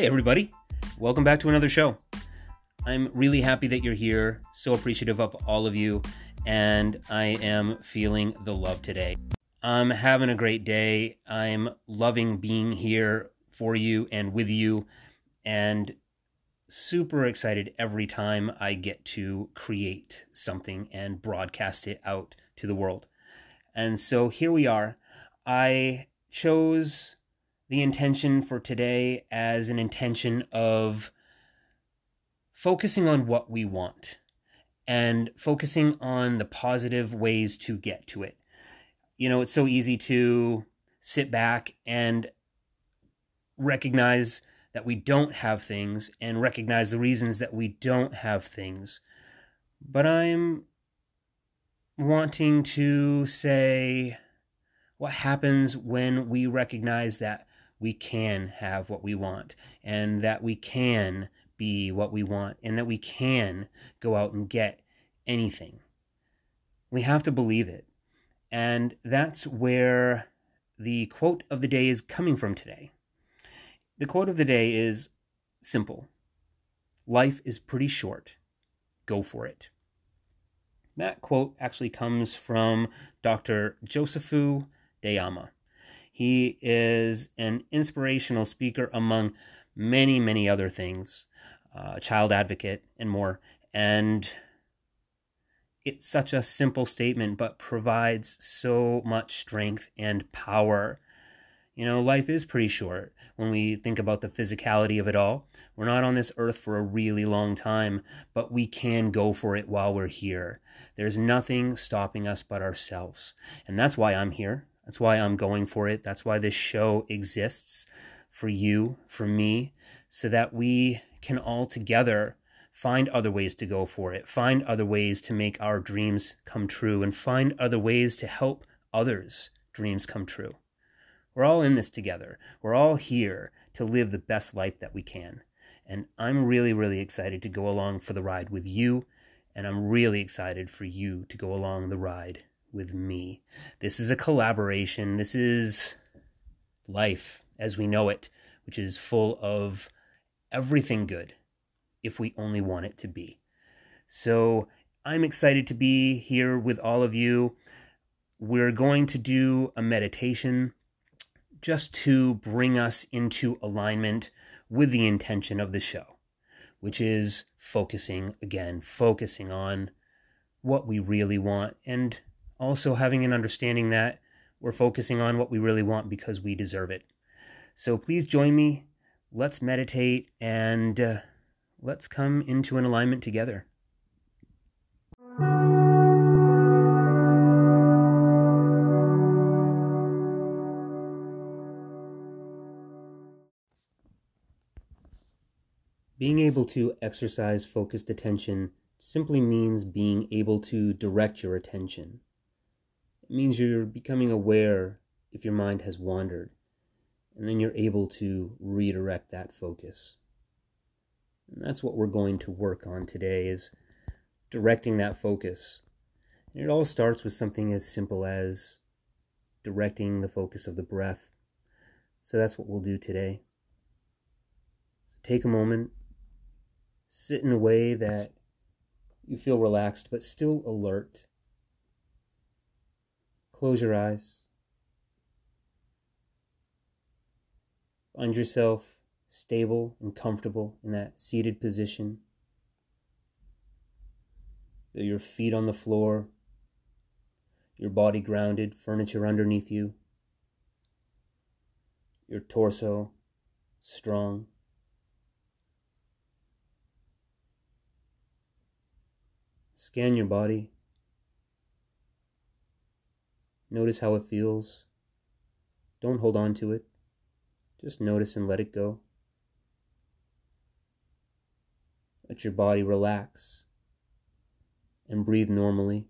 Hey, everybody. Welcome back to another show. I'm really happy that you're here, so appreciative of all of you, and I am feeling the love today. I'm having a great day. I'm loving being here for you and with you, and super excited every time I get to create something and broadcast it out to the world. And so here we are. I chose the intention for today as an intention of focusing on what we want and focusing on the positive ways to get to it. You know, it's so easy to sit back and recognize that we don't have things and recognize the reasons that we don't have things. But I'm wanting to say what happens when we recognize that we can have what we want and that we can be what we want and that we can go out and get anything. We have to believe it. And that's where the quote of the day is coming from today. The quote of the day is simple Life is pretty short. Go for it. That quote actually comes from Dr. Josephu Dayama. He is an inspirational speaker among many, many other things, uh, child advocate, and more. And it's such a simple statement, but provides so much strength and power. You know, life is pretty short when we think about the physicality of it all. We're not on this earth for a really long time, but we can go for it while we're here. There's nothing stopping us but ourselves. And that's why I'm here. That's why I'm going for it. That's why this show exists for you, for me, so that we can all together find other ways to go for it, find other ways to make our dreams come true, and find other ways to help others' dreams come true. We're all in this together. We're all here to live the best life that we can. And I'm really, really excited to go along for the ride with you. And I'm really excited for you to go along the ride with me. This is a collaboration. This is life as we know it, which is full of everything good if we only want it to be. So I'm excited to be here with all of you. We're going to do a meditation just to bring us into alignment with the intention of the show, which is focusing again, focusing on what we really want and also having an understanding that we're focusing on what we really want because we deserve it. So please join me. Let's meditate and uh, let's come into an alignment together. Being able to exercise focused attention simply means being able to direct your attention. Means you're becoming aware if your mind has wandered, and then you're able to redirect that focus. And that's what we're going to work on today is directing that focus. And it all starts with something as simple as directing the focus of the breath. So that's what we'll do today. So take a moment, sit in a way that you feel relaxed but still alert Close your eyes. Find yourself stable and comfortable in that seated position. Feel your feet on the floor, your body grounded, furniture underneath you, your torso strong. Scan your body. Notice how it feels. Don't hold on to it. Just notice and let it go. Let your body relax and breathe normally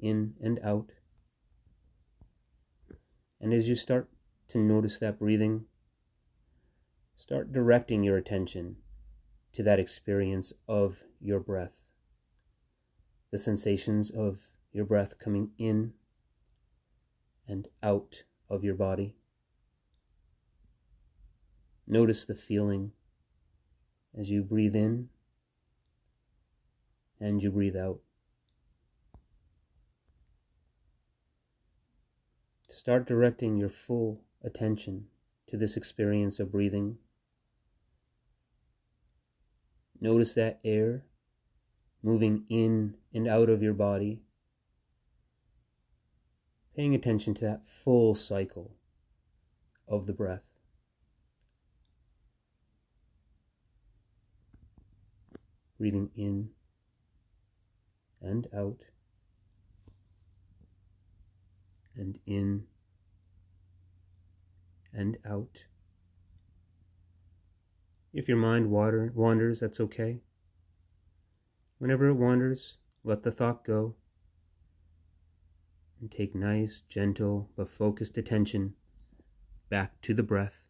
in and out. And as you start to notice that breathing, start directing your attention to that experience of your breath. The sensations of your breath coming in and out of your body. Notice the feeling as you breathe in and you breathe out. Start directing your full attention to this experience of breathing. Notice that air moving in and out of your body, paying attention to that full cycle of the breath. Breathing in and out, and in and out. If your mind water, wanders, that's okay. Whenever it wanders, let the thought go and take nice, gentle, but focused attention back to the breath.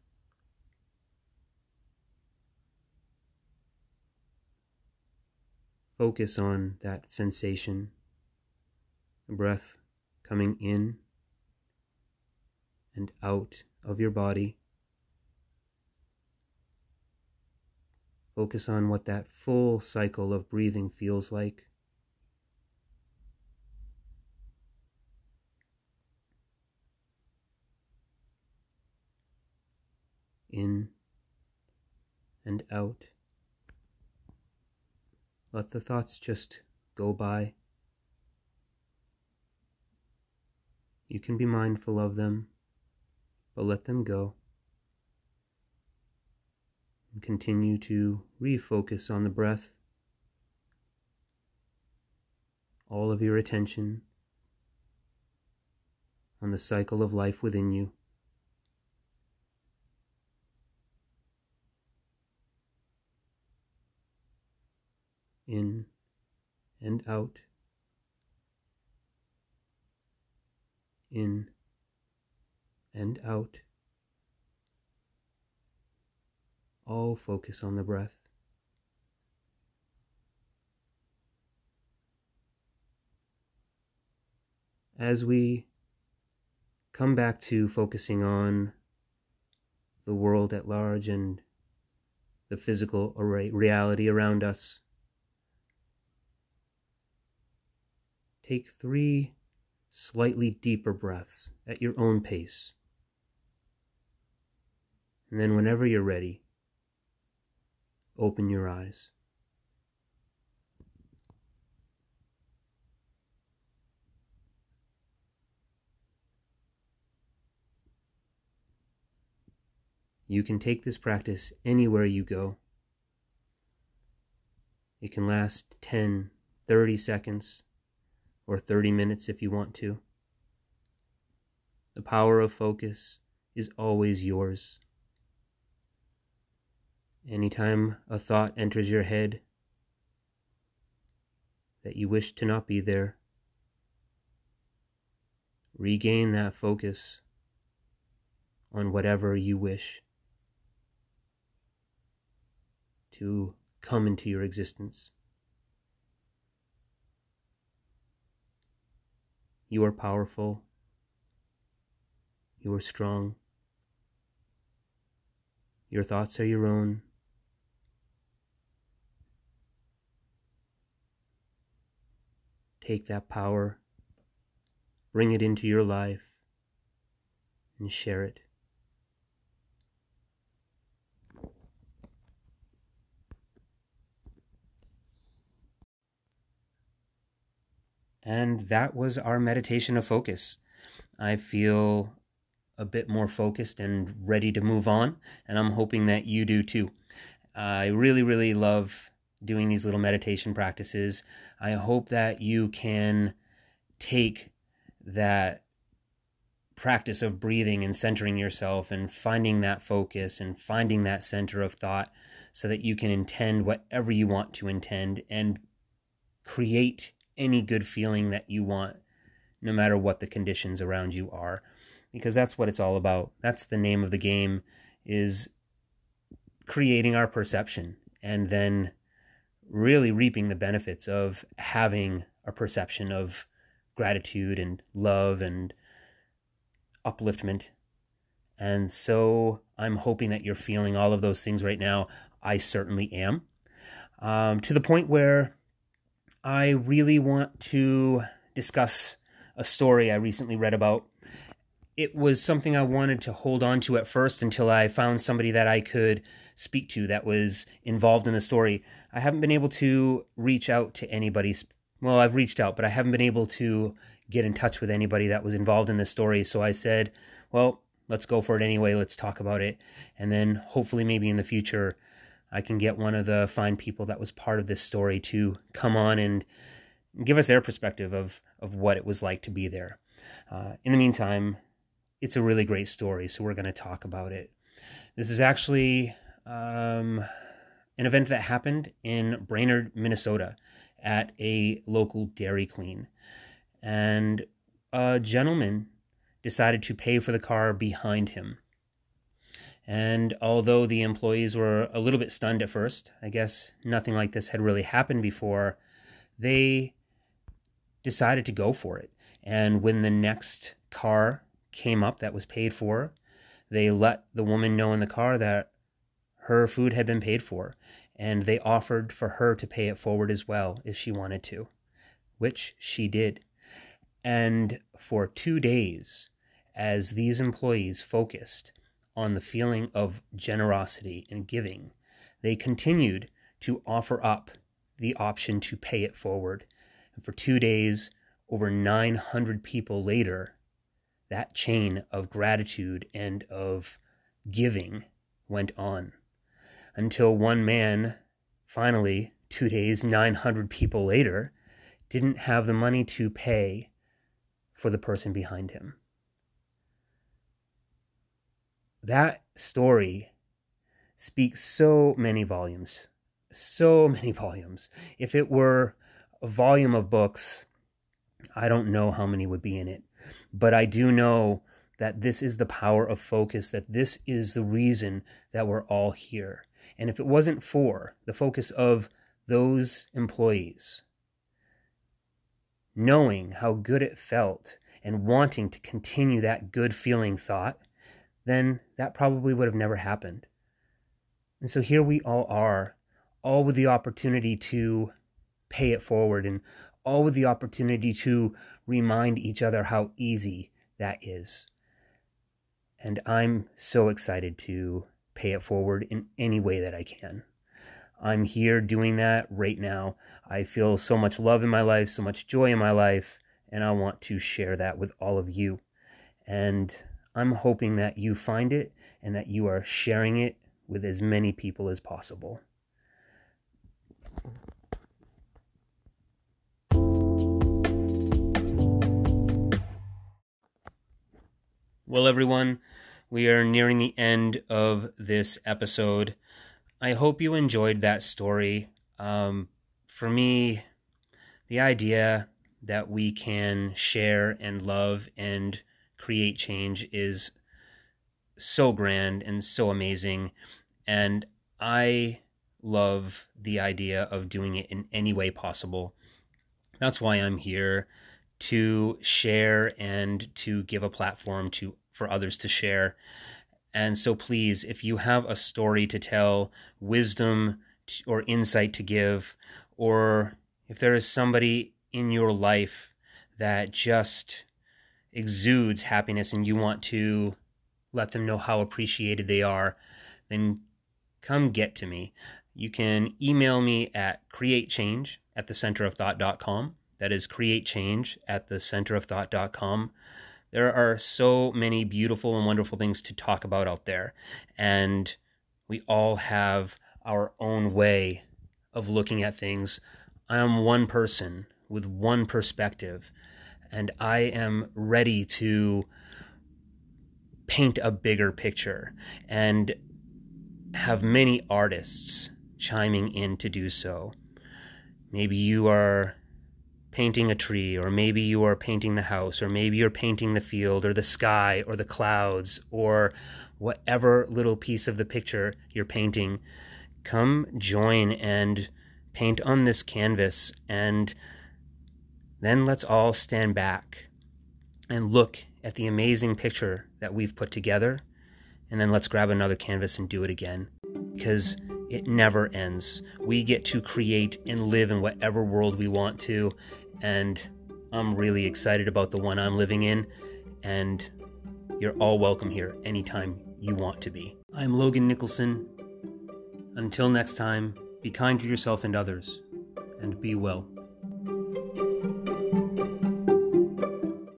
Focus on that sensation, the breath coming in and out of your body. Focus on what that full cycle of breathing feels like. In and out. Let the thoughts just go by. You can be mindful of them, but let them go and continue to refocus on the breath. All of your attention on the cycle of life within you. In and out. In and out. all focus on the breath. As we come back to focusing on the world at large and the physical reality around us, take three slightly deeper breaths at your own pace. And then, whenever you're ready, open your eyes. You can take this practice anywhere you go. It can last 10, 30 seconds, or 30 minutes if you want to. The power of focus is always yours. Anytime a thought enters your head that you wish to not be there, regain that focus on whatever you wish to come into your existence. You are powerful. You are strong. Your thoughts are your own. Take that power, bring it into your life, and share it. And that was our meditation of focus. I feel a bit more focused and ready to move on, and I'm hoping that you do too. I really, really love doing these little meditation practices. I hope that you can take that practice of breathing and centering yourself and finding that focus and finding that center of thought so that you can intend whatever you want to intend and create any good feeling that you want no matter what the conditions around you are because that's what it's all about that's the name of the game is creating our perception and then really reaping the benefits of having a perception of gratitude and love and upliftment And so I'm hoping that you're feeling all of those things right now. I certainly am. Um, to the point where I really want to discuss a story I recently read about. It was something I wanted to hold on to at first until I found somebody that I could speak to that was involved in the story. I haven't been able to reach out to anybody. Well, I've reached out, but I haven't been able to get in touch with anybody that was involved in the story. So I said, well, let's go for it anyway. Let's talk about it. And then hopefully, maybe in the future, I can get one of the fine people that was part of this story to come on and give us their perspective of, of what it was like to be there. Uh, in the meantime, it's a really great story, so we're going to talk about it. This is actually um, an event that happened in Brainerd, Minnesota, at a local Dairy Queen. And a gentleman decided to pay for the car behind him. And although the employees were a little bit stunned at first, I guess nothing like this had really happened before, they decided to go for it. And when the next car came up that was paid for, they let the woman know in the car that her food had been paid for, and they offered for her to pay it forward as well if she wanted to, which she did. And for two days, as these employees focused on the feeling of generosity and giving, they continued to offer up the option to pay it forward. And for two days, over 900 people later, that chain of gratitude and of giving went on. Until one man, finally, two days, 900 people later, didn't have the money to pay for the person behind him. That story speaks so many volumes, so many volumes. If it were a volume of books, I don't know how many would be in it, but I do know that this is the power of focus, that this is the reason that we're all here. And if it wasn't for the focus of those employees, knowing how good it felt and wanting to continue that good feeling thought, then that probably would have never happened. And so here we all are, all with the opportunity to pay it forward and all with the opportunity to remind each other how easy that is. And I'm so excited to pay it forward in any way that I can. I'm here doing that right now. I feel so much love in my life, so much joy in my life, and I want to share that with all of you. And I'm hoping that you find it and that you are sharing it with as many people as possible. Well, everyone, we are nearing the end of this episode. I hope you enjoyed that story. Um, for me, the idea that we can share and love and create change is so grand and so amazing. And I love the idea of doing it in any way possible. That's why I'm here to share and to give a platform to for others to share. And so, please, if you have a story to tell, wisdom or insight to give, or if there is somebody in your life that just exudes happiness and you want to let them know how appreciated they are, then come get to me. You can email me at createchange at the centerofthought.com. That is createchange at the centerofthought.com. There are so many beautiful and wonderful things to talk about out there. And we all have our own way of looking at things. I am one person with one perspective, and I am ready to paint a bigger picture and have many artists chiming in to do so. Maybe you are painting a tree, or maybe you are painting the house, or maybe you're painting the field, or the sky, or the clouds, or whatever little piece of the picture you're painting, come join and paint on this canvas. And then let's all stand back and look at the amazing picture that we've put together and then let's grab another canvas and do it again. Because it never ends. We get to create and live in whatever world we want to, and I'm really excited about the one I'm living in, and you're all welcome here anytime you want to be. I'm Logan Nicholson. Until next time, be kind to yourself and others, and be well.